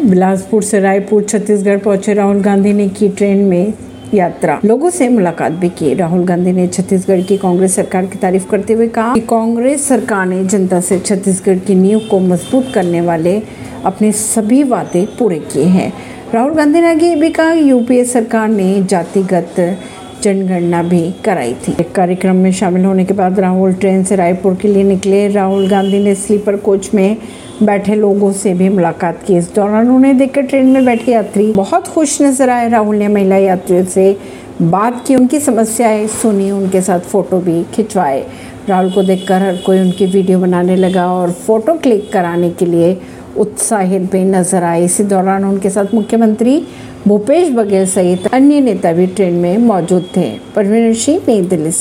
बिलासपुर से रायपुर, छत्तीसगढ़ पहुँचे राहुल गांधी ने की ट्रेन में यात्रा। लोगों से मुलाकात भी की। राहुल गांधी ने छत्तीसगढ़ की कांग्रेस सरकार की तारीफ़ करते हुए कहा कि कांग्रेस सरकार ने जनता से छत्तीसगढ़ की नींव को मज़बूत करने वाले अपने सभी वादे पूरे किए हैं। राहुल गांधी ने आगे भी कहा यूपीए सरकार ने जातिगत जनगणना भी कराई थी। एक कार्यक्रम में शामिल होने के बाद राहुल ट्रेन से रायपुर के लिए निकले। राहुल गांधी ने स्लीपर कोच में बैठे लोगों से भी मुलाकात की। इस दौरान उन्हें देखकर ट्रेन में बैठे यात्री बहुत खुश नज़र आए। राहुल ने महिला यात्रियों से बात की, उनकी समस्याएँ सुनी, उनके साथ फ़ोटो भी खिंचवाए। राहुल को देखकर हर कोई उनकी वीडियो बनाने लगा और फ़ोटो क्लिक कराने के लिए उत्साहित भी नज़र आए। इसी दौरान उनके साथ मुख्यमंत्री भूपेश बघेल सहित अन्य नेता भी ट्रेन में मौजूद थे। परवीन सिंह, नई दिल्ली से।